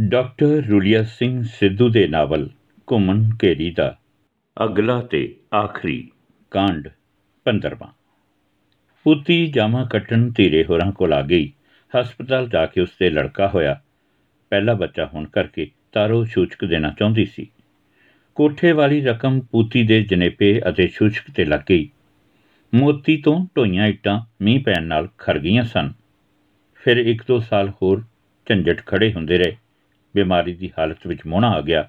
Doctor ਰੁਲੀਆ Singh Sidhu ਦੇ novel ਘੁੰਮਣ ਘੇਰੀ ਦਾ। ਅਗਲਾ ਤੇ ਆਖਰੀ ਕਾਂਡ 15ਵਾਂ ਪੁੱਤੀ ਜਾਮਾ ਕੱਟਣ ਧੀਰੇ ਹੋਰਾਂ ਕੋਲ ਆ ਗਈ। ਹਸਪਤਾਲ ਜਾ ਕੇ ਉਸਤੇ ਲੜਕਾ ਹੋਇਆ। ਪਹਿਲਾ ਬੱਚਾ ਹੋਣ ਕਰਕੇ ਤਾਰੋ ਸੂਚਕ ਦੇਣਾ ਚਾਹੁੰਦੀ ਸੀ। ਕੋਠੇ ਵਾਲੀ ਰਕਮ ਪੂਤੀ ਦੇ ਜਨੇਪੇ ਅਤੇ ਸੂਚਕ ਤੇ ਲੱਗ ਗਈ। ਮੋਤੀ ਤੋਂ ਢੋਈਆਂ ਇੱਟਾਂ ਮੀਂਹ ਪੈਣ ਨਾਲ ਖਰ ਗਈਆਂ ਸਨ। ਫਿਰ ਇੱਕ ਦੋ ਸਾਲ ਹੋਰ ਝੰਜਟ ਖੜੇ ਹੁੰਦੇ ਰਹੇ। ਬਿਮਾਰੀ ਦੀ ਹਾਲਤ ਵਿੱਚ ਮੋਣਾ ਆ ਗਿਆ।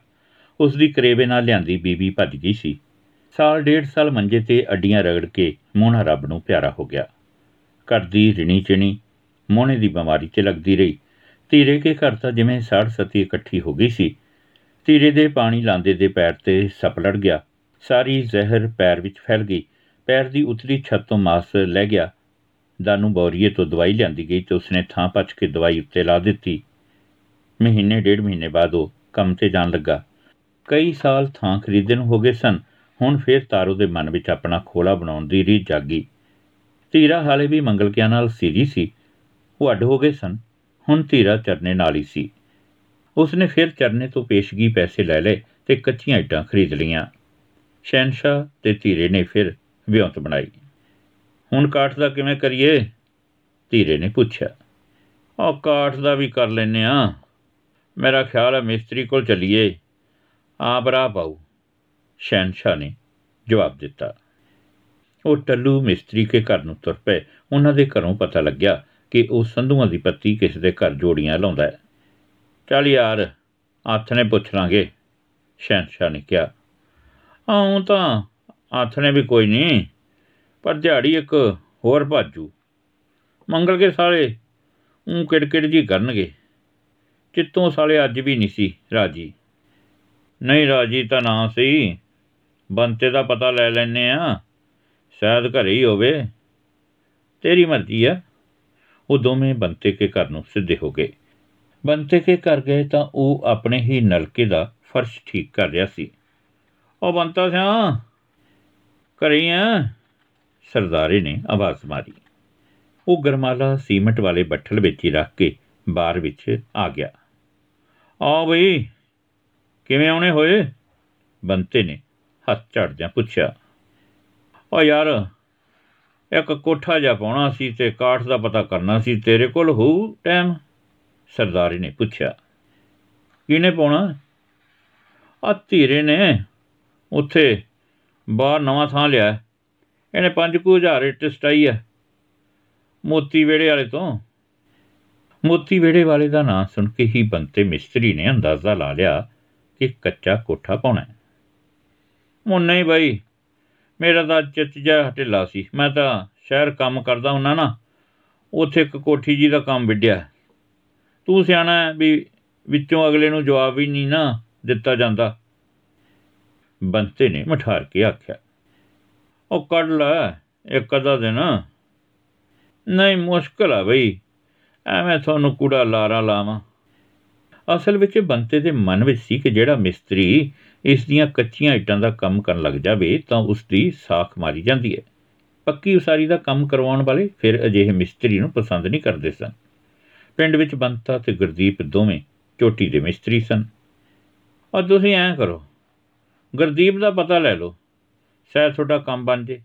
ਉਸ ਦੀ ਕਰੇਵੇ ਨਾਲ ਲਿਆਂਦੀ ਬੀਬੀ ਭੱਜ ਗਈ ਸੀ। ਸਾਲ ਡੇਢ ਸਾਲ ਮੰਜੇ ਤੇ ਅੱਡੀਆਂ ਰਗੜ ਕੇ ਮੋਣਾ ਰੱਬ ਨੂੰ ਪਿਆਰਾ ਹੋ ਗਿਆ। ਘਰ ਦੀ ਰਿਣੀ ਚਿਣੀ ਮੋਣੇ ਦੀ ਬਿਮਾਰੀ 'ਚ ਲੱਗਦੀ ਰਹੀ। ਧੀਰੇ ਕੇ ਘਰ ਤਾਂ ਜਿਵੇਂ ਸਾੜ ਸਤੀ ਇਕੱਠੀ ਹੋ ਗਈ ਸੀ। ਧੀਰੇ ਦੇ ਪਾਣੀ ਲਾਂਦੇ ਦੇ ਪੈਰ ਤੇ ਸੱਪ ਲੜ ਗਿਆ। ਸਾਰੀ ਜ਼ਹਿਰ ਪੈਰ ਵਿੱਚ ਫੈਲ ਗਈ। ਪੈਰ ਦੀ ਉਤਲੀ ਛੱਤ ਤੋਂ ਮਾਸ ਲੈ ਗਿਆ। ਦਾਨੂ ਬੌਰੀਏ ਤੋਂ ਦਵਾਈ ਲਿਆਂਦੀ ਗਈ ਤੇ ਉਸਨੇ ਥਾਂ ਪੱਚ ਕੇ ਦਵਾਈ ਉੱਤੇ ਲਾ ਦਿੱਤੀ। ਮਹੀਨੇ, ਡੇਢ ਮਹੀਨੇ ਬਾਅਦ ਉਹ ਕੰਮ ਤੇ ਜਾਣ ਲੱਗਾ। ਕਈ ਸਾਲ ਥਾਂ ਖਰੀਦਣ ਨੂੰ ਹੋ ਗਏ ਸਨ। ਹੁਣ ਫੇਰ ਤਾਰੋ ਦੇ ਮਨ ਵਿੱਚ ਆਪਣਾ ਖੋਲਾ ਬਣਾਉਣ ਦੀ ਰੀਝ ਜਾਗੀ। ਧੀਰਾ ਹਾਲੇ ਵੀ ਮੰਗਲਕਿਆਂ ਨਾਲ ਸੀਰੀ ਸੀ। ਉਹ ਅੱਡ ਹੋ ਗਏ ਸਨ। ਹੁਣ ਧੀਰਾ ਚਰਨੇ ਨਾਲ ਹੀ ਸੀ। ਉਸਨੇ ਫਿਰ ਚਰਨੇ ਤੋਂ ਪੇਸ਼ਗੀ ਪੈਸੇ ਲੈ ਲਏ ਤੇ ਕੱਚੀਆਂ ਇੱਟਾਂ ਖਰੀਦ ਲਈਆਂ। ਸ਼ੈਨਸ਼ਾ ਤੇ ਧੀਰੇ ਨੇ ਫਿਰ ਵਿਉਂਤ ਬਣਾਈ। ਹੁਣ ਕਾਠ ਦਾ ਕਿਵੇਂ ਕਰੀਏ? ਧੀਰੇ ਨੇ ਪੁੱਛਿਆ। ਆ ਕਾਠ ਦਾ ਵੀ ਕਰ ਲੈਨੇ ਆ। ਮੇਰਾ ਖਿਆਲ ਹੈ ਮਿਸਤਰੀ ਕੋਲ ਚੱਲੀਏ। ਆਪ ਰਾਹ ਪਾਉ ਸ਼ੈਨਸ਼ਾ ਨੇ ਜਵਾਬ ਦਿੱਤਾ। ਉਹ ਟੱਲੂ ਮਿਸਤਰੀ ਕੇ ਘਰ ਨੂੰ ਤੁਰ ਪਏ। ਉਹਨਾਂ ਦੇ ਘਰੋਂ ਪਤਾ ਲੱਗਿਆ ਕਿ ਉਹ ਸੰਧੂਆਂ ਦੀ ਪੱਤੀ ਕਿਸੇ ਦੇ ਘਰ ਜੋੜੀਆਂ ਲਾਉਂਦਾ ਹੈ। ਚੱਲ ਯਾਰ ਹੱਥ ਨੇ ਪੁੱਛ ਲਾਂਗੇ ਸ਼ੈਨਸ਼ਾ ਨੇ ਕਿਹਾ। ਆਉਂ ਤਾਂ ਹੱਥ ਨੇ ਵੀ ਕੋਈ ਨਹੀਂ, ਪਰ ਦਿਹਾੜੀ ਇੱਕ ਹੋਰ ਭਾਜੂ। ਮੰਗਲ ਕੇ ਸਾਲੇ ਉਹ ਕਿੜਕਿੜ ਜੀ ਕਰਨਗੇ। ਚਿੱਤੋਂ ਸਾਲੇ ਅੱਜ ਵੀ ਨਹੀਂ ਸੀ ਰਾਜੀ। ਨਹੀਂ ਰਾਜੀ ਤਾਂ ਨਾ ਸੀ। ਬੰਤੇ ਦਾ ਪਤਾ ਲੈ ਲੈਨੇ ਆ। ਸ਼ਾਇਦ ਘਰੇ ਹੀ ਹੋਵੇ। ਤੇਰੀ ਮਰਜ਼ੀ ਆ। ਉਹ ਦੋਵੇਂ ਬੰਤੇ ਕੇ ਘਰ ਨੂੰ ਸਿੱਧੇ ਹੋ ਗਏ। ਬੰਤੇ ਕੇ ਘਰ ਗਏ ਤਾਂ ਉਹ ਆਪਣੇ ਹੀ ਨਲਕੇ ਦਾ ਫਰਸ਼ ਠੀਕ ਕਰ ਰਿਹਾ ਸੀ। ਉਹ ਬੰਤਾ ਸਿਆ, ਘਰੇ ਆ? ਸਰਦਾਰੇ ਨੇ ਆਵਾਜ਼ ਮਾਰੀ। ਉਹ ਗਰਮਾਲਾ ਸੀਮਟ ਵਾਲੇ ਬੱਠਲ ਵਿੱਚ ਹੀ ਰੱਖ ਕੇ ਬਾਰ ਵਿੱਚ ਆ ਗਿਆ। ਆ ਬਈ, ਕਿਵੇਂ ਆਉਣੇ ਹੋਏ? ਬੰਤੇ ਨੇ ਹੱਥ ਝੜਦਿਆਂ ਪੁੱਛਿਆ। ਓ ਯਾਰ, ਇੱਕ ਕੋਠਾ ਜਾ ਪਾਉਣਾ ਸੀ ਤੇ ਕਾਠ ਦਾ ਪਤਾ ਕਰਨਾ ਸੀ, ਤੇਰੇ ਕੋਲ ਹੋਊ ਟਾਈਮ? ਸਰਦਾਰੀ ਨੇ ਪੁੱਛਿਆ। ਕਿਹਨੇ ਪਾਉਣਾ? ਆ ਧੀਰੇ ਨੇ, ਉੱਥੇ ਬਾਹਰ ਨਵਾਂ ਥਾਂ ਲਿਆ। ਇਹਨੇ 5000 ਇੱਟ ਸਟਾਈ ਆ, ਮੋਤੀ ਵੇੜੇ ਵਾਲੇ ਤੋਂ। ਮੋਤੀ ਵੇੜੇ ਵਾਲੇ ਦਾ ਨਾਂ ਸੁਣ ਕੇ ਹੀ ਬੰਤੇ ਮਿਸਤਰੀ ਨੇ ਅੰਦਾਜ਼ਾ ਲਾ ਲਿਆ ਕਿ ਕੱਚਾ ਕੋਠਾ ਪਾਉਣਾ ਹੈ। ਉਹ ਨਹੀਂ ਬਾਈ, ਮੇਰਾ ਤਾਂ ਚਿੱਤ ਜਿਹਾ ਢਿੱਲਾ ਸੀ। ਮੈਂ ਤਾਂ ਸ਼ਹਿਰ ਕੰਮ ਕਰਦਾ ਹੁੰਨਾ ਨਾ, ਉੱਥੇ ਇੱਕ ਕੋਠੀ ਜੀ ਦਾ ਕੰਮ ਵਿੱਢਿਆ। ਤੂੰ ਸਿਆਣਾ ਵੀ ਵਿੱਚੋਂ ਅਗਲੇ ਨੂੰ ਜਵਾਬ ਵੀ ਨਹੀਂ ਨਾ ਦਿੱਤਾ ਜਾਂਦਾ। ਬੰਤੇ ਨੇ ਮਠਾਰ ਕੇ ਆਖਿਆ, ਉਹ ਕੱਢ ਲੈ ਇੱਕ ਅਦਾ ਦਿਨ। ਨਹੀਂ ਮੁਸ਼ਕਲ ਆ ਬਈ ਐਵੇਂ ਤੁਹਾਨੂੰ ਕੂੜਾ ਲਾਰਾ ਲਾਵਾਂ। ਅਸਲ ਵਿੱਚ ਬੰਤੇ ਦੇ ਮਨ ਵਿੱਚ ਸੀ ਕਿ ਜਿਹੜਾ ਮਿਸਤਰੀ ਇਸ ਦੀਆਂ ਕੱਚੀਆਂ ਇੱਟਾਂ ਦਾ ਕੰਮ ਕਰਨ ਲੱਗ ਜਾਵੇ, ਤਾਂ ਉਸ ਦੀ ਸਾਖ ਮਾਰੀ ਜਾਂਦੀ ਹੈ ਪੱਕੀ ਉਸਾਰੀ ਦਾ ਕੰਮ ਕਰਵਾਉਣ ਵਾਲੇ ਫਿਰ ਅਜਿਹੇ ਮਿਸਤਰੀ ਨੂੰ ਪਸੰਦ ਨਹੀਂ ਕਰਦੇ ਸਨ। ਪਿੰਡ ਵਿੱਚ ਬੰਤਾ ਤੇ ਗੁਰਦੀਪ ਦੋਵੇਂ ਚੋਟੀ ਦੇ ਮਿਸਤਰੀ ਸਨ। ਔਰ ਤੁਸੀਂ ਐਂ ਕਰੋ, ਗੁਰਦੀਪ ਦਾ ਪਤਾ ਲੈ ਲਓ, ਸ਼ਾਇਦ ਤੁਹਾਡਾ ਕੰਮ ਬਣ ਜੇ।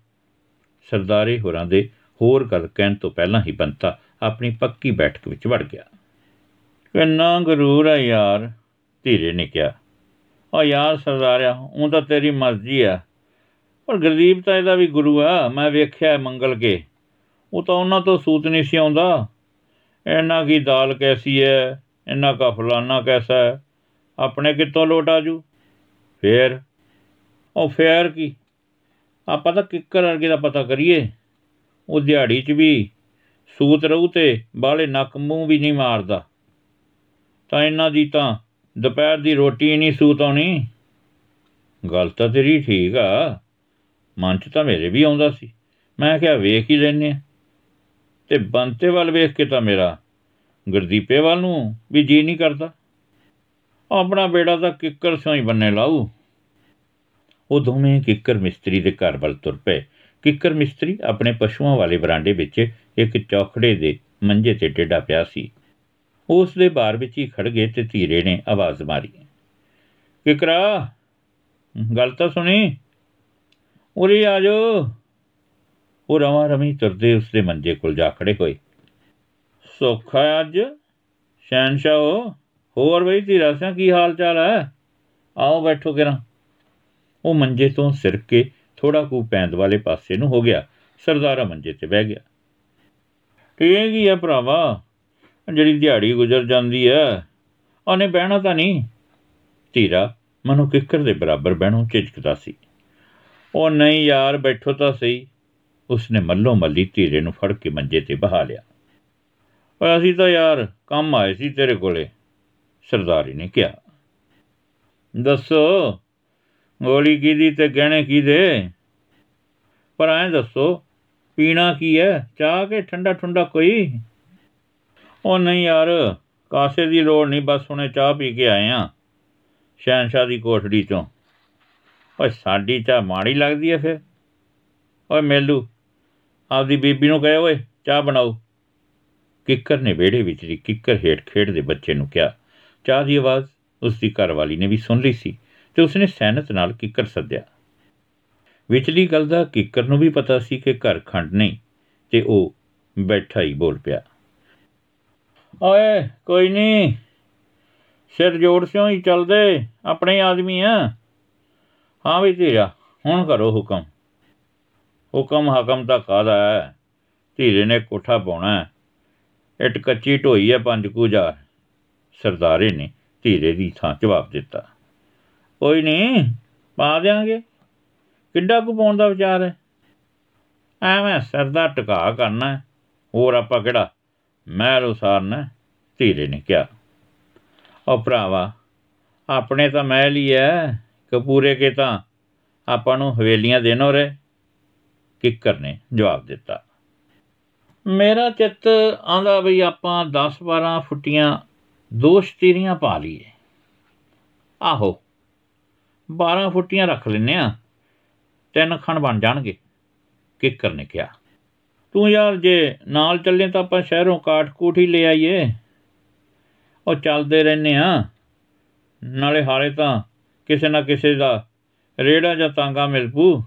ਸਰਦਾਰੇ ਹੋਰਾਂ ਦੇ ਹੋਰ ਗੱਲ ਕਹਿਣ ਤੋਂ ਪਹਿਲਾਂ ਹੀ ਬੰਤਾ ਆਪਣੀ ਪੱਕੀ ਬੈਠਕ ਵਿੱਚ ਵੜ ਗਿਆ। ਕਿੰਨਾ ਗਰੂਰ ਆ ਯਾਰ, ਧੀਰੇ ਨੇ ਕਿਹਾ। ਆ ਯਾਰ ਸਰਦਾਰਿਆ ਉਹ ਤਾਂ ਤੇਰੀ ਮਰਜ਼ੀ ਆ, ਪਰ ਗੁਰਦੀਪ ਤਾਂ ਇਹਦਾ ਵੀ ਗੁਰੂ ਆ, ਮੈਂ ਵੇਖਿਆ ਮੰਗਲ ਕੇ। ਉਹ ਤਾਂ ਉਹਨਾਂ ਤੋਂ ਸੂਤ ਨਹੀਂ ਸੀ ਆਉਂਦਾ। ਇਹਨਾਂ ਕੀ ਦਾਲ ਕੈਸੀ ਹੈ ਇਹਨਾਂ ਕਾ ਫਲਾਨਾ ਕੈਸਾ ਹੈ ਆਪਣੇ ਕਿੱਥੋਂ ਲੋਟ ਆਜੂ? ਫੇਰ? ਉਹ ਫੇਰ ਕੀ? ਆਪਾਂ ਤਾਂ ਕਿੱਕਰ ਵਰਗੇ ਦਾ ਪਤਾ ਕਰੀਏ, ਉਹ ਦਿਹਾੜੀ 'ਚ ਵੀ ਸੂਤ ਰਹੂ ਤੇ ਬਾਲੇ ਨੱਕ ਮੂੰਹ ਵੀ ਨਹੀਂ ਮਾਰਦਾ। ਤਾਂ ਇਹਨਾਂ ਦੀ ਤਾਂ ਦੁਪਹਿਰ ਦੀ ਰੋਟੀ ਨਹੀਂ ਸੂਤ ਆਉਣੀ। ਗੱਲ ਤਾਂ ਤੇਰੀ ਠੀਕ ਆ। ਮਨ 'ਚ ਤਾਂ ਮੇਰੇ ਵੀ ਆਉਂਦਾ ਸੀ। ਮੈਂ ਕਿਹਾ ਵੇਖ ਹੀ ਲੈਨੇ ਆ ਤੇ ਬੰਤੇ ਵੱਲ ਵੇਖ ਕੇ ਤਾਂ ਮੇਰਾ ਗੁਰਦੀਪੇ ਵੱਲ ਨੂੰ ਵੀ ਜੀ ਨਹੀਂ ਕਰਦਾ। ਆਪਣਾ ਬੇੜਾ ਤਾਂ ਕਿੱਕਰ ਸਿਉਂ ਹੀ ਬੰਨੇ ਲਾਊ। ਉਹ ਦੋਵੇਂ ਕਿੱਕਰ ਮਿਸਤਰੀ ਦੇ ਘਰ ਵੱਲ ਤੁਰ ਪਏ। ਕਿੱਕਰ ਮਿਸਤਰੀ ਆਪਣੇ ਪਸ਼ੂਆਂ ਵਾਲੇ ਬਰਾਂਡੇ ਵਿੱਚ ਇੱਕ ਚੌਖੜੇ ਦੇ ਮੰਜੇ ਤੇ ਟੇਡਾ ਪਿਆ ਸੀ। ਉਸ ਦੇ ਬਾਰ ਵਿੱਚ ਹੀ ਖੜ ਗਏ ਤੇ ਧੀਰੇ ਨੇ ਆਵਾਜ਼ ਮਾਰੀ। ਕਿਕਰਾ, ਗੱਲ ਤਾਂ ਸੁਣੀ? ਉਰੇ ਆ ਜੋ ਉਹ ਰਵਾਂ ਰਮੀ ਤੁਰਦੇ ਉਸ ਦੇ ਮੰਜੇ ਕੋਲ ਜਾ ਖੜੇ ਹੋਏ। ਸੋਖਾ ਅੱਜ? ਸ਼ਹਿਨशाह ਹੋਰ ਬਈ ਧੀਰਾ ਸਿੰਘ ਕੀ ਹਾਲ ਚਾਲ ਹੈ? ਆਓ ਬੈਠੋ ਕਿਰਾਂ। ਉਹ ਮੰਜੇ ਤੋਂ ਸਿਰ ਕੇ ਥੋੜਾ ਕੁ ਪੈਂਦ ਵਾਲੇ ਪਾਸੇ ਨੂੰ ਹੋ ਗਿਆ। ਸਰਦਾਰਾ ਮੰਜੇ ਤੇ ਬਹਿ ਗਿਆ। ਠੀਕ ਹੀ ਆ ਭਰਾਵਾ? ਜਿਹੜੀ ਦਿਹਾੜੀ ਗੁਜ਼ਰ ਜਾਂਦੀ ਐ ਉਹਨੇ ਬਹਿਣਾ ਤਾਂ ਨਹੀਂ। ਧੀਰਾ ਮਨੋ ਕਿੱਕਰ ਦੇ ਬਰਾਬਰ ਬਹਿਣੋਂ ਝਿਜਕਦਾ ਸੀ। ਉਹ ਨਹੀਂ ਯਾਰ, ਬੈਠੋ ਤਾਂ ਸਹੀ। ਉਸਨੇ ਮੱਲੋ ਮੱਲੀ ਧੀਰੇ ਨੂੰ ਫੜ ਕੇ ਮੰਜੇ ਤੇ ਬਹਾ ਲਿਆ। ਓਏ, ਅਸੀਂ ਤਾਂ ਯਾਰ ਕੰਮ ਆਏ ਸੀ ਤੇਰੇ ਕੋਲੇ, ਸਰਦਾਰੀ ਨੇ ਕਿਹਾ। ਦੱਸੋ ਗੋਲੀ ਕੀਦੀ ਤੇ ਗਹਿਣੇ ਕੀਦੇ? ਪਰ ਐਂ ਦੱਸੋ, ਪੀਣਾ ਕੀ ਹੈ ਚਾਹ ਕੇ ਠੰਡਾ ਠੰਡਾ ਕੋਈ? ਉਹ ਨਹੀਂ ਯਾਰ, ਕਾਸੇ ਦੀ ਲੋੜ ਨਹੀਂ, ਬਸ ਹੁਣੇ ਚਾਹ ਪੀ ਕੇ ਆਏ ਆ ਸ਼ਹਿਨशाह ਦੀ ਕੋਠੜੀ ਚੋਂ। ਓਏ, ਸਾਡੀ ਚਾਹ ਮਾੜੀ ਲੱਗਦੀ ਐ ਫਿਰ। ਓਏ, ਮੇਲੂ, ਆਪਦੀ ਬੀਬੀ ਨੂੰ ਕਹੇ ਓਏ, ਚਾਹ ਬਣਾਓ। ਕਿੱਕਰ ਨੇ ਵਿਹੜੇ ਵਿੱਚ ਦੀ ਕਿੱਕਰ ਹੇਠ ਖੇਡਦੇ ਬੱਚੇ ਨੂੰ ਕਿਹਾ। ਚਾਹ ਦੀ ਆਵਾਜ਼ ਉਸ ਦੀ ਘਰਵਾਲੀ ਨੇ ਵੀ ਸੁਣ ਲਈ ਸੀ। ਤੇ ਉਸਨੇ ਸੈਨਤ ਨਾਲ ਕਿੱਕਰ ਸੱਦਿਆ। ਵਿਚਲੀ ਗੱਲ ਦਾ ਕਿੱਕਰ ਨੂੰ ਵੀ ਪਤਾ ਸੀ ਕਿ ਘਰ ਖੰਡ ਨਹੀਂ, ਤੇ ਉਹ ਬੈਠਾ ਹੀ ਬੋਲ ਪਿਆ। ਓਏ, ਕੋਈ ਨਹੀਂ। ਸਿਰ ਜੋੜ ਸਿਓ ਹੀ ਚੱਲਦੇ ਆਪਣੇ ਆਦਮੀ ਆ। ਹਾਂ ਵੀ ਧੀਰਾ, ਹੁਣ ਕਰੋ ਹੁਕਮ। ਹੁਕਮ ਹਕਮ ਤਾਂ ਕਾਦਾ ਹੈ? ਧੀਰੇ ਨੇ ਕੋਠਾ ਪਾਉਣਾ ਹੈ। ਇਟ ਕੱਚੀ ਢੋਈ ਹੈ, ਪੰਜ ਕੁ ਸਰਦਾਰੇ ਨੇ ਧੀਰੇ ਦੀ ਥਾਂ ਜਵਾਬ ਦਿੱਤਾ। ਕੋਈ ਨਹੀਂ ਪਾ ਦੇਾਂਗੇ ਕਿੱਡਾ ਕੁ ਪਾਉਣ ਦਾ ਵਿਚਾਰ ਹੈ? ਐਵੇਂ ਸਰਦਾ ਟਿਕਾ ਕਰਨਾ ਹੋਰ ਆਪਾਂ ਕਿਹੜਾ? ਮਹਿਲ ਉਸਾਰਨਾ ਧੀਰੇ ਨੇ ਕਿਹਾ। ਉਹ ਭਰਾਵਾ, ਆਪਣੇ ਤਾਂ ਮਹਿਲ ਹੀ ਐ ਕਪੂਰੇ ਕੇ ਤਾਂ ਆਪਾਂ ਨੂੰ ਹਵੇਲੀਆਂ ਦੇਣੋ ਰੇ ਕਿੱਕਰ ਨੇ ਜਵਾਬ ਦਿੱਤਾ। ਮੇਰਾ ਚਿੱਤ ਆਂਦਾ ਬਈ ਆਪਾਂ 10 12 ਫੁੱਟੀਆਂ ਦੋ ਸ਼ਤੀਰੀਆਂ ਪਾ ਲਈਏ। ਆਹੋ 12 ਫੁੱਟੀਆਂ ਰੱਖ ਲੈਨੇ ਆ ਤਿੰਨ ਖਣ ਬਣ ਜਾਣਗੇ, ਕਿੱਕਰ ਨੇ ਕਿਹਾ। ਤੂੰ ਯਾਰ ਜੇ ਨਾਲ ਚੱਲੇ ਤਾਂ ਆਪਾਂ ਸ਼ਹਿਰੋਂ ਕਾਠ ਕੋਠੀ ਲੈ ਆਈਏ। ਉਹ ਚੱਲਦੇ ਰਹਿੰਨੇ ਆ ਨਾਲੇ ਹਾਲੇ ਤਾਂ ਕਿਸੇ ਨਾ ਕਿਸੇ ਦਾ ਰੇੜਾ ਜਾਂ ਤਾਂਗਾ ਮਿਲ ਪੂ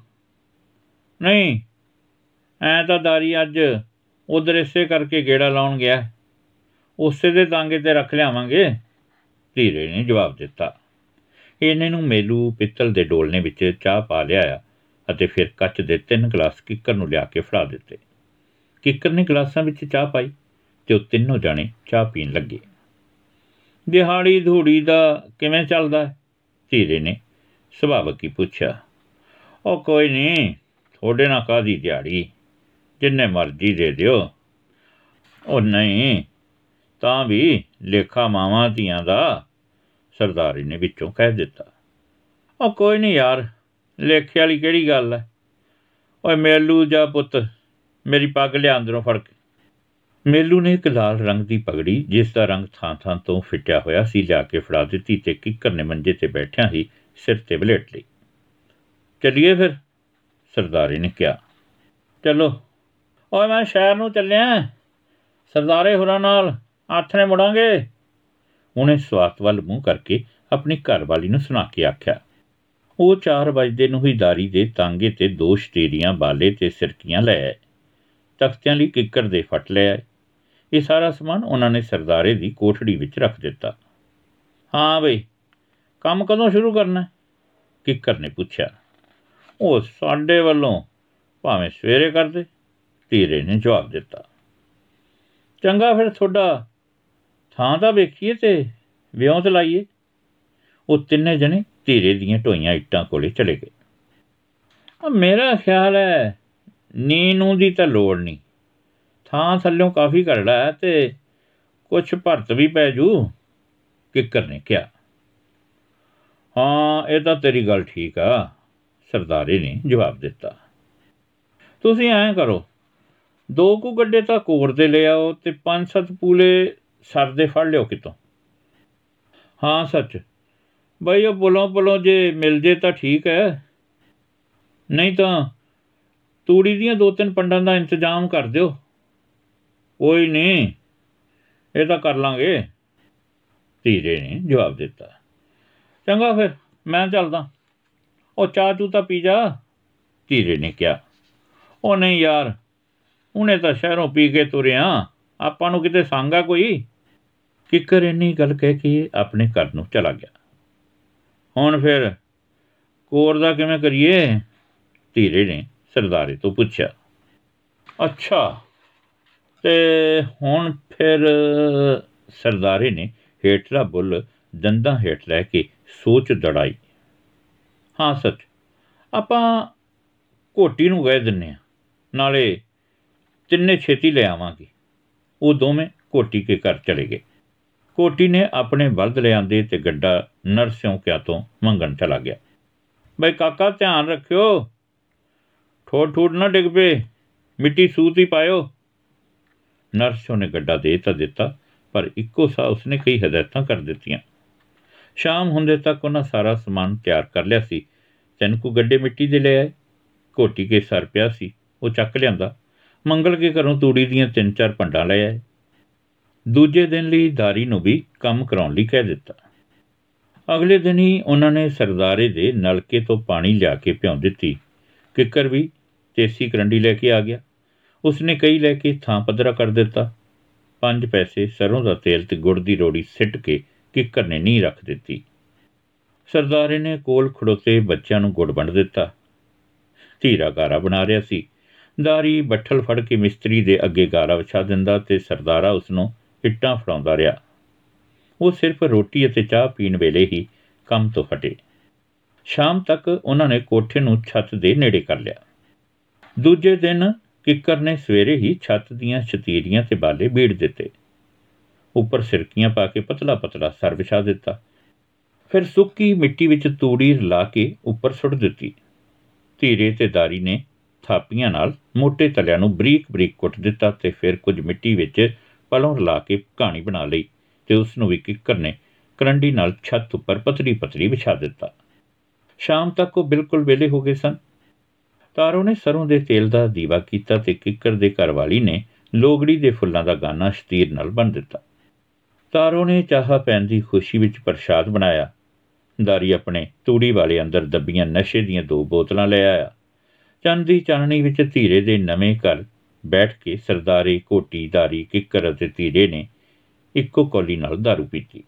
ਨਹੀਂ, ਐ ਤਾਂ ਦਾਰੀ ਅੱਜ ਉਧਰ ਇਸੇ ਕਰਕੇ ਗੇੜਾ ਲਾਉਣ ਗਿਆ। ਉਸੇ ਦੇ ਤਾਂਗੇ ਤੇ ਰੱਖ ਲਿਆਵਾਂਗੇ। ਧੀਰੇ ਨੇ ਜਵਾਬ ਦਿੱਤਾ। ਇਹਨੇ ਨੂੰ ਮੇਲੂ ਪਿੱਤਲ ਦੇ ਡੋਲਨੇ ਵਿੱਚ ਚਾਹ ਪਾ ਲਿਆ ਅਤੇ ਫਿਰ ਕੱਚ ਦੇ ਤਿੰਨ ਗਲਾਸ ਕਿੱਕਰ ਨੂੰ ਲਿਆ ਕੇ ਫੜਾ ਦਿੱਤੇ। ਕਿੱਕਰ ਨੇ ਗਲਾਸਾਂ ਵਿੱਚ ਚਾਹ ਪਾਈ ਤੇ ਉਹ ਤਿੰਨੋਂ ਜਾਣੇ ਚਾਹ ਪੀਣ ਲੱਗੇ। ਦਿਹਾੜੀ ਧੂੜੀ ਦਾ ਕਿਵੇਂ ਚੱਲਦਾ ਧੀਰੇ ਨੇ ਸੁਭਾਵਕ ਹੀ ਪੁੱਛਿਆ। ਉਹ ਕੋਈ ਨਹੀਂ ਥੋੜੇ ਨਾ ਕਾਦੀ ਦਿਹਾੜੀ? ਜਿੰਨੇ ਮਰਜ਼ੀ ਦੇ ਦਿਓ। ਉਹ ਨਹੀਂ, ਤਾਂ ਵੀ ਲੇਖਾ ਮਾਵਾਂ ਧੀਆਂ ਦਾ ਸਰਦਾਰੀ ਨੇ ਵਿੱਚੋਂ ਕਹਿ ਦਿੱਤਾ। ਉਹ ਕੋਈ ਨਹੀਂ ਯਾਰ, ਲੇਖੇ ਵਾਲੀ ਕਿਹੜੀ ਗੱਲ ਹੈ ਓਏ ਮੇਲੂ ਜਾ ਪੁੱਤ, ਮੇਰੀ ਪੱਗ ਲਿਆ ਅੰਦਰੋਂ ਫੜ ਕੇ। ਮੇਲੂ ਨੇ ਇੱਕ ਲਾਲ ਰੰਗ ਦੀ ਪਗੜੀ, ਜਿਸ ਦਾ ਰੰਗ ਥਾਂ-ਥਾਂ ਤੋਂ ਫਿੱਟਿਆ ਹੋਇਆ ਸੀ, ਲਿਆ ਕੇ ਫੜਾ ਦਿੱਤੀ ਤੇ ਕਿੱਕਰ ਨੇ ਮੰਜੇ ਤੇ ਬੈਠਿਆਂ ਹੀ ਸਿਰ ਤੇ ਬਲੇਟ ਲਈ। ਚੱਲੀਏ ਫਿਰ, ਸਰਦਾਰੀ ਨੇ ਕਿਹਾ। ਚਲੋ। ਓਏ ਮੈਂ ਸ਼ਹਿਰ ਨੂੰ ਚੱਲਿਆ। ਸਰਦਾਰੇ ਹੋਰਾਂ ਨਾਲ, ਆਥਣੇ ਮੁੜਾਂਗੇ। ਉਹਨੇ ਸਵਾਤ ਵੱਲ ਮੂੰਹ ਕਰਕੇ ਆਪਣੀ ਘਰਵਾਲੀ ਨੂੰ ਸੁਣਾ ਕੇ ਆਖਿਆ, ਉਹ 4 ਵਜੇ ਨੂੰ ਹੀ ਦਾਰੀ ਦੇ ਤਾਂਗੇ ਤੇ ਦੋ ਸ਼ਤੀਰੀਆਂ ਬਾਲੇ ਤੇ ਸਿਰਕੀਆਂ ਲੈ ਆਏ। ਤਖਤਿਆਂ ਲਈ ਕਿੱਕਰ ਦੇ ਫਟ ਲੈ ਆਏ। ਇਹ ਸਾਰਾ ਸਮਾਨ ਉਹਨਾਂ ਨੇ ਸਰਦਾਰੇ ਦੀ ਕੋਠੜੀ ਵਿੱਚ ਰੱਖ ਦਿੱਤਾ। ਹਾਂ ਬਈ, ਕੰਮ ਕਦੋਂ ਸ਼ੁਰੂ ਕਰਨਾ? ਕਿੱਕਰ ਨੇ ਪੁੱਛਿਆ। ਉਹ ਸਾਡੇ ਵੱਲੋਂ, ਭਾਵੇਂ ਸਵੇਰੇ ਕਰਦੇ, ਧੀਰੇ ਨੇ ਜਵਾਬ ਦਿੱਤਾ। ਚੰਗਾ ਫਿਰ ਤੁਹਾਡਾ ਥਾਂ ਤਾਂ ਵੇਖੀਏ ਤੇ ਵਿਉਂ ਤੇ ਲਾਈਏ। ਉਹ ਤਿੰਨੇ ਜਣੇ ਧੀਰੇ ਦੀਆਂ ਢੋਈਆਂ ਇੱਟਾਂ ਕੋਲੇ ਚਲੇ ਗਏ। ਆ ਮੇਰਾ ਖਿਆਲ ਹੈ ਨੀ ਨੂੰ ਦੀ ਤਾਂ ਲੋੜ ਨਹੀਂ। ਥਾਂ ਥੱਲਿਓਂ ਕਾਫੀ ਘੜੜਾ ਹੈ ਤੇ ਕੁਝ ਭਰਤ ਵੀ ਪੈ ਜੂ, ਕਿੱਕਰ ਨੇ ਕਿਹਾ। ਹਾਂ, ਇਹ ਤਾਂ ਤੇਰੀ ਗੱਲ ਠੀਕ ਆ, ਸਰਦਾਰੇ ਨੇ ਜਵਾਬ ਦਿੱਤਾ। ਤੁਸੀਂ ਐਂ ਕਰੋ, ਦੋ ਕੁ ਗੱਡੇ ਤਾਂ ਕੋਰ ਦੇ ਲੈ ਆਓ ਤੇ ਪੰਜ ਸੱਤ ਪੂਲੇ ਸਰ ਦੇ ਫੜ ਲਿਓ ਕਿਤੋਂ। ਹਾਂ, ਸੱਚ। ਬਈ, ਉਹ ਬੋਲੋਂ ਬੋਲੋਂ ਜੇ ਮਿਲ ਜੇ ਤਾਂ ਠੀਕ ਹੈ। ਨਹੀਂ ਤਾਂ ਤੂੜੀ ਦੀਆਂ ਦੋ ਤਿੰਨ ਪੰਡਾਂ ਦਾ ਇੰਤਜ਼ਾਮ ਕਰ ਦਿਓ। ਕੋਈ ਨਹੀਂ, ਇਹ ਤਾਂ ਕਰ ਲਾਂਗੇ। ਧੀਰੇ ਨੇ ਜਵਾਬ ਦਿੱਤਾ। ਚੰਗਾ ਫਿਰ, ਮੈਂ ਚੱਲਦਾ। ਉਹ ਚਾਹ ਤੂੰ ਤਾਂ ਪੀ ਜਾ, ਧੀਰੇ ਨੇ ਕਿਹਾ। ਉਹ ਨਹੀਂ ਯਾਰ ਉਹਨੇ ਤਾਂ ਸ਼ਹਿਰੋਂ ਪੀ ਕੇ ਤੁਰਿਆ। ਆਪਾਂ ਨੂੰ ਕਿਤੇ ਸੰਗਾ ਕੋਈ? ਕਿੱਕਰ ਇੰਨੀ ਗੱਲ ਕਹਿ ਕੇ ਆਪਣੇ ਘਰ ਨੂੰ ਚਲਾ ਗਿਆ। ਹੁਣ ਫਿਰ ਕੋਰ ਦਾ ਕਿਵੇਂ ਕਰੀਏ? ਧੀਰੇ ਨੇ ਸਰਦਾਰੇ ਤੋਂ ਪੁੱਛਿਆ। ਅੱਛਾ, ਤੇ ਹੁਣ ਫਿਰ ਸਰਦਾਰੇ ਨੇ ਹੇਠਲਾ ਬੁੱਲ ਦੰਦਾਂ ਹੇਠ ਲੈ ਕੇ ਸੋਚ ਦੜਾਈ। ਹਾਂ, ਸੱਚ, ਆਪਾਂ ਕੋਟੀ ਨੂੰ ਗਏ ਦਿੰਨੇ ਆ, ਨਾਲੇ ਤਿੰਨੇ ਛੇਤੀ ਲੈ ਆਵਾਂਗੇ। ਉਹ ਦੋਵੇਂ ਕੋਟੀ ਕੇ ਘਰ ਚਲੇ ਗਏ। ਕੋਟੀ ਨੇ ਆਪਣੇ ਬਲਦ ਲੈ ਆਂਦੇ ਤੇ ਗੱਡਾ ਨਰਸਿਓਂ ਕਿਆ ਤੋਂ ਮੰਗਣ ਚਲਾ ਗਿਆ। ਬਈ ਕਾਕਾ, ਧਿਆਨ ਰੱਖਿਓ। ਠੋੜ ਠੋੜ ਨਾ ਡਿੱਗ ਪਏ। ਮਿੱਟੀ ਸੂਤ ਹੀ ਪਾਇਓ। ਨਰਸਿਓਂ ਨੇ ਗੱਡਾ ਦੇ ਤਾਂ ਦਿੱਤਾ, ਪਰ ਇੱਕੋ ਸਾਹ ਉਸਨੇ ਕਈ ਹਦਾਇਤਾਂ ਕਰ ਦਿੱਤੀਆਂ। ਸ਼ਾਮ ਹੁੰਦੇ ਤੱਕ ਉਹਨਾਂ ਸਾਰਾ ਸਮਾਨ ਤਿਆਰ ਕਰ ਲਿਆ ਸੀ। ਚੰਨਕੂ ਗੱਡੇ ਮਿੱਟੀ ਦੇ ਲੈ ਆਏ? ਕੋਟੀ ਕੇ ਸਰ ਪਿਆ ਸੀ। ਉਹ ਚੱਕ ਲਿਆਂਦਾ। ਮੰਗਲ ਕੇ ਘਰੋਂ ਤੂੜੀ ਦੀਆਂ ਤਿੰਨ ਚਾਰ ਪੰਡਾਂ ਲੈ ਆਏ। ਦੂਜੇ ਦਿਨ ਲਈ ਦਾਰੀ ਨੂੰ ਵੀ ਕੰਮ ਕਰਾਉਣ ਲਈ ਕਹਿ ਦਿੱਤਾ। ਅਗਲੇ ਦਿਨ ਹੀ ਉਹਨਾਂ ਨੇ ਸਰਦਾਰੇ ਦੇ ਨਲਕੇ ਤੋਂ ਪਾਣੀ ਲਿਆ ਕੇ ਪਿਉਂ ਦਿੱਤੀ। ਕਿੱਕਰ ਵੀ ਤੇਸੀ ਕਰੰਡੀ ਲੈ ਕੇ ਆ ਗਿਆ। ਉਸਨੇ ਕਈ ਲੈ ਕੇ ਥਾਂ ਪੱਧਰਾ ਕਰ ਦਿੱਤਾ। ਪੰਜ ਪੈਸੇ ਸਰੋਂ ਦਾ ਤੇਲ ਤੇ ਗੁੜ ਦੀ ਰੋੜੀ ਸਿੱਟ ਕੇ ਕਿੱਕਰ ਨੇ ਨੀ ਰੱਖ ਦਿੱਤੀ। ਸਰਦਾਰੇ ਨੇ ਕੋਲ ਖੜੋਤੇ ਬੱਚਿਆਂ ਨੂੰ ਗੁੜ ਵੰਡ ਦਿੱਤਾ। ਧੀਰਾ ਗਾਰਾ ਬਣਾ ਰਿਹਾ ਸੀ। ਦਾਰੀ ਬੱਠਲ ਫੜ ਕੇ ਮਿਸਤਰੀ ਦੇ ਅੱਗੇ ਗਾਰਾ ਵਿਛਾ ਦਿੰਦਾ ਤੇ ਸਰਦਾਰਾ ਉਸ ਨੂੰ ਇੱਟਾਂ ਫੜਾਉਂਦਾ ਰਿਹਾ। ਉਹ ਸਿਰਫ ਰੋਟੀ ਅਤੇ ਚਾਹ ਪੀਣ ਵੇਲੇ ਹੀ ਕੰਮ ਤੋਂ ਹਟੇ। ਸ਼ਾਮ ਤੱਕ ਉਹਨਾਂ ਨੇ ਕੋਠੇ ਨੂੰ ਛੱਤ ਦੇ ਨੇੜੇ ਕਰ ਲਿਆ। ਦੂਜੇ ਦਿਨ ਕਿੱਕਰ ਨੇ ਸਵੇਰੇ ਹੀ ਛੱਤ ਦੀਆਂ ਛਤੀਰੀਆਂ ਤੇ ਬਾਲੇ ਬੀੜ ਦਿੱਤੇ। ਉੱਪਰ ਸਿਰਕੀਆਂ ਪਾ ਕੇ ਪਤਲਾ ਪਤਲਾ ਸਰ ਵਿਛਾ ਦਿੱਤਾ। ਫਿਰ ਸੁੱਕੀ ਮਿੱਟੀ ਵਿੱਚ ਤੂੜੀ ਲਾ ਕੇ ਉੱਪਰ ਸੁੱਟ ਦਿੱਤੀ। ਧੀਰੇ ਤੇ ਦਾਰੀ ਨੇ ਥਾਪੀਆਂ ਨਾਲ ਮੋٹے ਤਲਿਆਂ ਨੂੰ ਬਰੀਕ ਬਰੀਕ ਕੁੱਟ ਦਿੱਤਾ ਤੇ ਫਿਰ ਕੁਝ ਮਿੱਟੀ ਵਿੱਚ ਪਲੋਂ ਲਾ ਕੇ ਕਹਾਣੀ ਬਣਾ ਲਈ ਤੇ ਉਸ ਨੂੰ ਵੀ ਕਿੱਕਰ ਨੇ ਕਰੰਡੀ ਨਾਲ ਛੱਤ ਉੱਪਰ ਪਤਲੀ ਪਤਲੀ ਵਿਛਾ ਦਿੱਤਾ। ਸ਼ਾਮ ਤੱਕ ਉਹ ਬਿਲਕੁਲ ਵੇਲੇ ਹੋ ਗਏ ਸਨ। ਤਾਰੋ ਨੇ ਸਰੋਂ ਦੇ ਤੇਲ ਦਾ ਦੀਵਾ ਕੀਤਾ ਤੇ ਕਿੱਕਰ ਦੇ ਘਰ ਵਾਲੀ ਨੇ ਲੋਗੜੀ ਦੇ ਫੁੱਲਾਂ ਦਾ ਗਾਨਾ ਸ਼ਤੀਰ ਨਾਲ ਬੰਨ ਦਿੱਤਾ। ਤਾਰੋ ਨੇ ਚਾਹ ਪੈਣ ਦੀ ਖੁਸ਼ੀ ਵਿੱਚ ਪ੍ਰਸ਼ਾਦ ਬਣਾਇਆ। ਦਾਰੀ ਆਪਣੇ ਤੂੜੀ ਵਾਲੇ ਅੰਦਰ ਦੱਬੀਆਂ ਨਸ਼ੇ ਦੀਆਂ ਦੋ ਬੋਤਲਾਂ ਲੈ ਆਇਆ। ਚੰਦ ਦੀ ਚਾਨਣੀ ਵਿੱਚ ਧੀਰੇ ਦੇ ਨਵੇਂ ਘਰ ਬੈਠ ਕੇ ਸਰਦਾਰੇ ਕੋਟੀ ਧਾਰੀ ਕਿੱਕਰ ਅਤੇ ਧੀਰੇ ਨੇ ਇੱਕੋ ਕੌਲੀ ਨਾਲ दारू ਪੀਤੀ।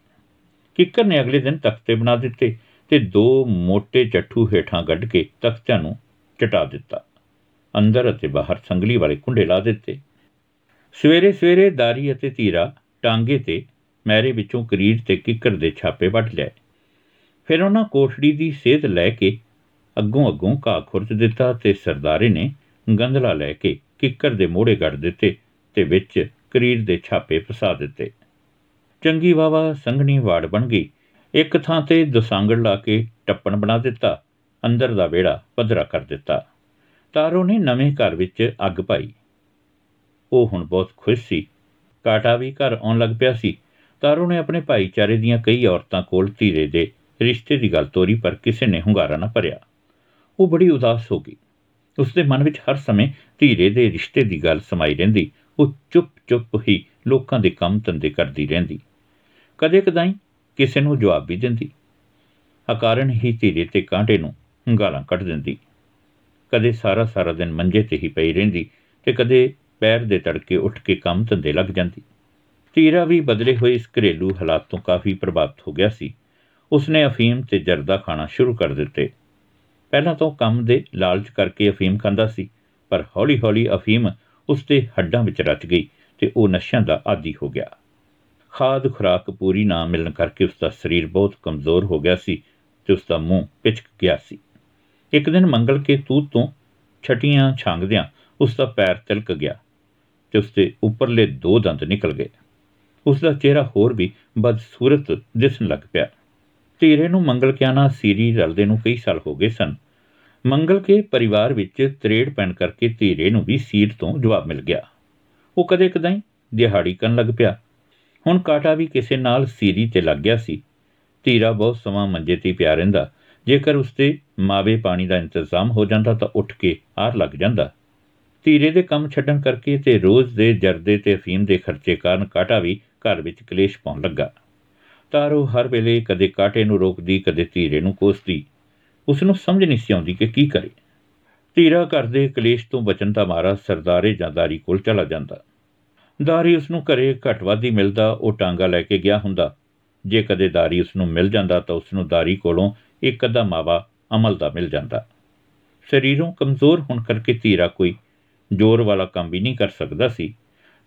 ਕਿੱਕਰ ਨੇ ਅਗਲੇ ਦਿਨ ਤਖਤੇ ਬਣਾ ਦਿੱਤੇ ਤੇ ਦੋ ਮੋٹے ਚੱਠੂ ਹੇਠਾਂ ਗੱਡ ਕੇ ਤਖਤਿਆਂ ਨੂੰ ਚਟਾ ਦਿੱਤਾ। ਅੰਦਰ ਅਤੇ ਬਾਹਰ ਸੰਗਲੀ ਵਾਲੇ ਕੁੰਡੇ ਲਾ ਦਿੱਤੇ। ਸਵੇਰੇ ਸਵੇਰੇ ਦਾਰੀ ਅਤੇ ਧੀਰਾ ਟਾਂਗੇ ਤੇ ਮੈਰੇ ਵਿੱਚੋਂ ਕਰੀੜ ਤੇ ਕਿੱਕਰ ਦੇ ਛਾਪੇ ਵੱਟ ਲਏ। ਫਿਰ ਉਹਨਾਂ ਕੋਠੜੀ ਦੀ ਸੇਧ ਲੈ ਕੇ ਅੱਗੋਂ ਅੱਗੋਂ ਘਾਹ ਖੁਰਚ ਦਿੱਤਾ ਤੇ ਸਰਦਾਰੇ ਨੇ ਗੰਦਲਾ ਲੈ ਕੇ ਕਿੱਕਰ ਦੇ ਮੋੜੇ ਗੱਡ ਦਿੱਤੇ ਤੇ ਵਿੱਚ ਕਰੀਰ ਦੇ ਛਾਪੇ ਫਸਾ ਦਿੱਤੇ। ਚੰਗੀ ਵਾਵਾ ਸੰਘਣੀ ਵਾੜ ਬਣ ਗਈ। ਇੱਕ ਥਾਂ ਤੇ ਦੁਸਾਂਗੜ ਲਾ ਕੇ ਟੱਪਣ ਬਣਾ ਦਿੱਤਾ। ਅੰਦਰ ਦਾ ਵਿਹੜਾ ਪੱਧਰਾ ਕਰ ਦਿੱਤਾ। ਤਾਰੋ ਨੇ ਨਵੇਂ ਘਰ ਵਿੱਚ ਅੱਗ ਪਾਈ। ਉਹ ਹੁਣ ਬਹੁਤ ਖੁਸ਼ ਸੀ। ਕਾਟਾ ਵੀ ਘਰ ਆਉਣ ਲੱਗ ਪਿਆ ਸੀ। ਤਾਰੋ ਨੇ ਆਪਣੇ ਭਾਈਚਾਰੇ ਦੀਆਂ ਕਈ ਔਰਤਾਂ ਕੋਲ ਧੀਰੇ ਦੇ ਰਿਸ਼ਤੇ ਦੀ ਗੱਲ ਤੋਰੀ ਪਰ ਕਿਸੇ ਨੇ ਹੁੰਗਾਰਾ ਨਾ ਭਰਿਆ। ਉਹ ਬੜੀ ਉਦਾਸ ਹੋ ਗਈ। ਉਸ ਦੇ ਮਨ ਵਿੱਚ ਹਰ ਸਮੇਂ ਧੀਰੇ ਦੇ ਰਿਸ਼ਤੇ ਦੀ ਗੱਲ ਸਮਾਈ ਰਹਿੰਦੀ, ਉਹ ਚੁੱਪ-ਚੁੱਪ ਹੀ ਲੋਕਾਂ ਦੇ ਕੰਮ ਧੰਦੇ ਕਰਦੀ ਰਹਿੰਦੀ। ਕਦੇ ਕਦਾਈ ਕਿਸੇ ਨੂੰ ਜਵਾਬ ਵੀ ਦਿੰਦੀ। ਅਕਾਰਨ ਹੀ ਧੀਰੇ ਤੇ ਕਾਂਟੇ ਨੂੰ ਗਾਲਾਂ ਕੱਢ ਦਿੰਦੀ। ਕਦੇ ਸਾਰਾ ਸਾਰਾ ਦਿਨ ਮੰਜੇ ਤੇ ਹੀ ਪਈ ਰਹਿੰਦੀ ਤੇ ਕਦੇ ਪੈਰ ਦੇ ਤੜਕੇ ਉੱਠ ਕੇ ਕੰਮ ਧੰਦੇ ਲੱਗ ਜਾਂਦੀ। ਧੀਰਾ ਵੀ ਬਦਲੇ ਹੋਏ ਇਸ ਘਰੇਲੂ ਹਾਲਾਤ ਤੋਂ ਕਾਫੀ ਪ੍ਰਭਾਵਿਤ ਹੋ ਗਿਆ ਸੀ। ਉਸਨੇ ਅਫੀਮ ਤੇ ਜਰਦਾ ਖਾਣਾ ਸ਼ੁਰੂ ਕਰ ਦਿੱਤੇ। ਪਹਿਲਾਂ ਤਾਂ ਕੰਮ ਦੇ ਲਾਲਚ ਕਰਕੇ ਅਫੀਮ ਖਾਂਦਾ ਸੀ, ਪਰ ਹੌਲੀ-ਹੌਲੀ ਅਫੀਮ ਉਸ ਦੇ ਹੱਡਾਂ ਵਿੱਚ ਰਚ ਗਈ ਤੇ ਉਹ ਨਸ਼ਿਆਂ ਦਾ ਆਦੀ ਹੋ ਗਿਆ। ਖਾਦ ਖੁਰਾਕ ਪੂਰੀ ਨਾ ਮਿਲਣ ਕਰਕੇ ਉਸ ਦਾ ਸਰੀਰ ਬਹੁਤ ਕਮਜ਼ੋਰ ਹੋ ਗਿਆ ਸੀ ਤੇ ਉਸ ਦਾ ਮੂੰਹ ਪਿਚਕ ਗਿਆ ਸੀ। ਇੱਕ ਦਿਨ ਮੰਗਲ ਕੇ ਤੂਤ ਤੋਂ ਛਟੀਆਂ ਛਾਂਗਦਿਆਂ ਉਸ ਦਾ ਪੈਰ ਤਿਲਕ ਗਿਆ ਤੇ ਉਸ ਦੇ ਉੱਪਰਲੇ ਦੋ ਦੰਦ ਨਿਕਲ ਗਏ। ਉਸ ਦਾ ਚਿਹਰਾ ਹੋਰ ਵੀ ਬਦਸੂਰਤ ਦਿਸਣ ਲੱਗ ਪਿਆ। ਧੀਰੇ ਨੂੰ ਮੰਗਲ ਕਿਆਨਾ ਸੀਰੀ ਰਲਦੇ ਨੂੰ ਕਈ ਸਾਲ ਹੋ ਗਏ ਸਨ। ਮੰਗਲ ਕੇ ਪਰਿਵਾਰ ਵਿੱਚ ਤਰੇੜ ਪੈਣ ਕਰਕੇ ਧੀਰੇ ਨੂੰ ਵੀ ਸੀਰ ਤੋਂ ਜਵਾਬ ਮਿਲ ਗਿਆ। ਉਹ ਕਦੇ ਕਦਾਈ ਦਿਹਾੜੀ ਕਰਨ ਲੱਗ ਪਿਆ। ਹੁਣ ਕਾਟਾ ਵੀ ਕਿਸੇ ਨਾਲ ਸੀਰੀ ਤੇ ਲੱਗ ਗਿਆ ਸੀ। ਧੀਰਾ ਬਹੁਤ ਸਮਾਂ ਮੰਜੇ ਤੇ ਪਿਆ ਰਹਿੰਦਾ। ਜੇਕਰ ਉਸਤੇ ਮਾਵੇ ਪਾਣੀ ਦਾ ਇੰਤਜ਼ਾਮ ਹੋ ਜਾਂਦਾ ਤਾਂ ਉੱਠ ਕੇ ਆਰ ਲੱਗ ਜਾਂਦਾ। ਧੀਰੇ ਦੇ ਕੰਮ ਛੱਡਣ ਕਰਕੇ ਤੇ ਰੋਜ਼ ਦੇ ਜਰਦੇ ਤੇ ਅਫੀਮ ਦੇ ਖਰਚੇ ਕਾਰਨ ਕਾਟਾ ਵੀ ਘਰ ਵਿੱਚ ਕਲੇਸ਼ ਪਾਉਣ ਲੱਗਾ। ਤਾਰੋ ਹਰ ਵੇਲੇ ਕਦੇ ਕਾਟੇ ਨੂੰ ਰੋਕਦੀ, ਕਦੇ ਧੀਰੇ ਨੂੰ ਕੋਸਦੀ। ਉਸ ਨੂੰ ਸਮਝ ਨਹੀਂ ਸੀ ਆਉਂਦੀ ਕਿ ਕੀ ਕਰੇ। ਧੀਰਾ ਘਰ ਦੇ ਕਲੇਸ਼ ਤੋਂ ਬਚਣ ਦਾ ਮਾਰਾ ਸਰਦਾਰੇ ਜਾਂ ਦਾਰੀ ਕੋਲ ਚਲਾ ਜਾਂਦਾ। ਦਾਰੀ ਉਸ ਨੂੰ ਘਰੇ ਘਟਵਾਦੀ ਮਿਲਦਾ, ਉਹ ਟਾਂਗਾ ਲੈ ਕੇ ਗਿਆ ਹੁੰਦਾ। ਜੇ ਕਦੇ ਦਾਰੀ ਉਸ ਨੂੰ ਮਿਲ ਜਾਂਦਾ ਤਾਂ ਉਸ ਨੂੰ ਦਾਰੀ ਕੋਲੋਂ ਇੱਕ ਅੱਧਾ ਮਾਵਾ ਅਮਲ ਦਾ ਮਿਲ ਜਾਂਦਾ। ਸਰੀਰੋਂ ਕਮਜ਼ੋਰ ਹੋਣ ਕਰਕੇ ਧੀਰਾ ਕੋਈ ਜ਼ੋਰ ਵਾਲਾ ਕੰਮ ਵੀ ਨਹੀਂ ਕਰ ਸਕਦਾ ਸੀ।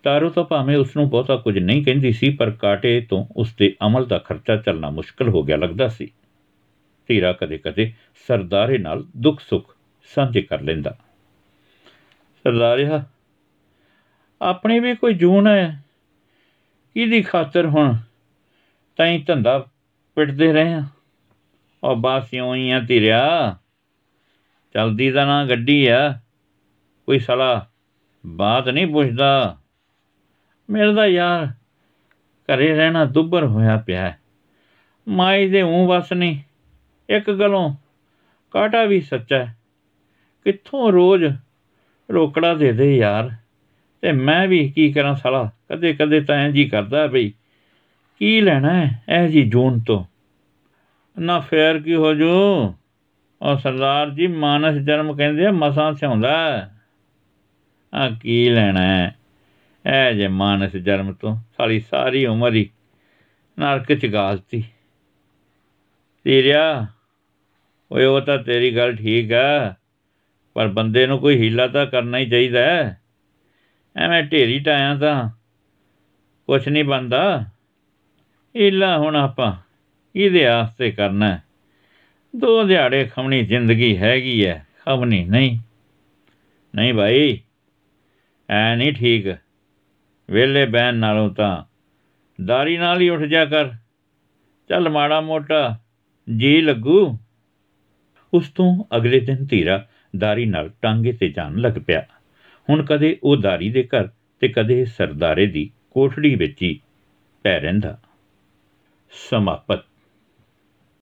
ਤਾਰੋ ਤਾਂ ਭਾਵੇਂ ਉਸ ਨੂੰ ਬਹੁਤਾ ਕੁਝ ਨਹੀਂ ਕਹਿੰਦੀ ਸੀ, ਪਰ ਕਾਟੇ ਤੋਂ ਉਸ ਦੇ ਅਮਲ ਦਾ ਖਰਚਾ ਚੱਲਣਾ ਮੁਸ਼ਕਲ ਹੋ ਗਿਆ ਲੱਗਦਾ ਸੀ। ਧੀਰਾ ਕਦੇ-ਕਦੇ ਸਰਦਾਰੇ ਨਾਲ ਦੁੱਖ ਸੁੱਖ ਸਾਂਝੇ ਕਰ ਲੈਂਦਾ। ਸਰਦਾਰਿਆ ਆਪਣੀ ਵੀ ਕੋਈ ਜੂਨ ਹੈ। ਕਿਹਦੀ ਖਾਤਰ ਹੁਣ ਤੈਂ ਧੰਦਾ ਪਿੱਟਦੇ ਰਹੇ ਆ ਉਹ ਬਾਸ ਇਉਂ ਹੀ ਆ ਧੀਰਿਆ। ਚਲਦੀ ਤਾਂ ਨਾ ਗੱਡੀ ਆ। ਕੋਈ ਸਲਾ ਬਾਤ ਨਹੀਂ ਪੁੱਛਦਾ। ਮੇਰੇ ਦਾ ਯਾਰ। ਘਰੇ ਰਹਿਣਾ ਦੁੱਬਰ ਹੋਇਆ ਪਿਆ ਹੈ। ਮਾਈ ਦੇ ਉਂ ਵਸ ਨਹੀਂ। ਇੱਕ ਗੱਲੋਂ ਕਾਟਾ ਵੀ ਸੱਚਾ ਹੈ। ਕਿੱਥੋਂ ਰੋਜ਼ ਰੋਕੜਾ ਦੇ ਦੇ ਯਾਰ। ਤੇ ਮੈਂ ਵੀ ਕੀ ਕਰਾਂ ਸਾਲਾ। ਕਦੇ ਕਦੇ ਤਾਂ ਇੰਜ ਹੀ ਕਰਦਾ ਬਈ, ਕੀ ਲੈਣਾ ਹੈ ਇਹ ਜੀ ਜੂਨ ਤੋਂ? ਨਾ ਫੇਰ ਕੀ ਹੋ ਜੂ? ਉਹ ਸਰਦਾਰ ਜੀ, ਮਾਨਸ ਜਨਮ ਕਹਿੰਦੇ ਆ, ਮਸਾਂ ਸਿਆਉਂਦਾ ਆ ਕੀ ਲੈਣਾ ਹੈ? ਇਹ ਜੇ ਮਾਨਸ ਜਨਮ ਤੋਂ ਸਾਲੀ ਸਾਰੀ ਉਮਰ ਹੀ ਨਰਕ ਚ ਗਾਲਤੀ। ਤੇਰਿਆ, ਓਏ, ਉਹ ਤਾਂ ਤੇਰੀ ਗੱਲ ਠੀਕ ਆ ਪਰ ਬੰਦੇ ਨੂੰ ਕੋਈ ਹੀਲਾ ਤਾਂ ਕਰਨਾ ਹੀ ਚਾਹੀਦਾ ਐਵੇਂ ਢੇਰੀ ਟਾਇਆ ਤਾਂ ਕੁਛ ਨਹੀਂ ਬੰਦਾ ਹੀਲਾ ਹੁਣ ਆਪਾਂ ਇਹਦੇ ਆਸਤੇ ਕਰਨਾ ਦੋ ਦਿਹਾੜੇ ਖਮਣੀ ਜ਼ਿੰਦਗੀ ਹੈਗੀ ਐ, ਖਮਣੀ ਨਹੀਂ। ਨਹੀਂ ਭਾਈ ਐ ਨਹੀਂ ਠੀਕ। ਵੇਲੇ ਬੈਨ ਨਾਲੋਂ ਤਾਂ ਦਾਰੀ ਨਾਲ ਹੀ ਉੱਠ ਜਾ ਕਰ। ਚੱਲ ਮਾੜਾ ਮੋਟਾ ਜੀ ਲੱਗੂ। ਉਸ ਤੋਂ ਅਗਲੇ ਦਿਨ ਧੀਰਾ ਦਾਰੀ ਨਾਲ ਟਾਂਗੇ ਤੇ ਜਾਣ ਲੱਗ ਪਿਆ। ਹੁਣ ਕਦੇ ਉਹ ਦਾਰੀ ਦੇ ਘਰ ਤੇ ਕਦੇ ਸਰਦਾਰੇ ਦੀ ਕੋਠੜੀ ਵਿੱਚ ਹੀ ਪੈ ਰਹਿੰਦਾ। ਸਮਾਪਤ।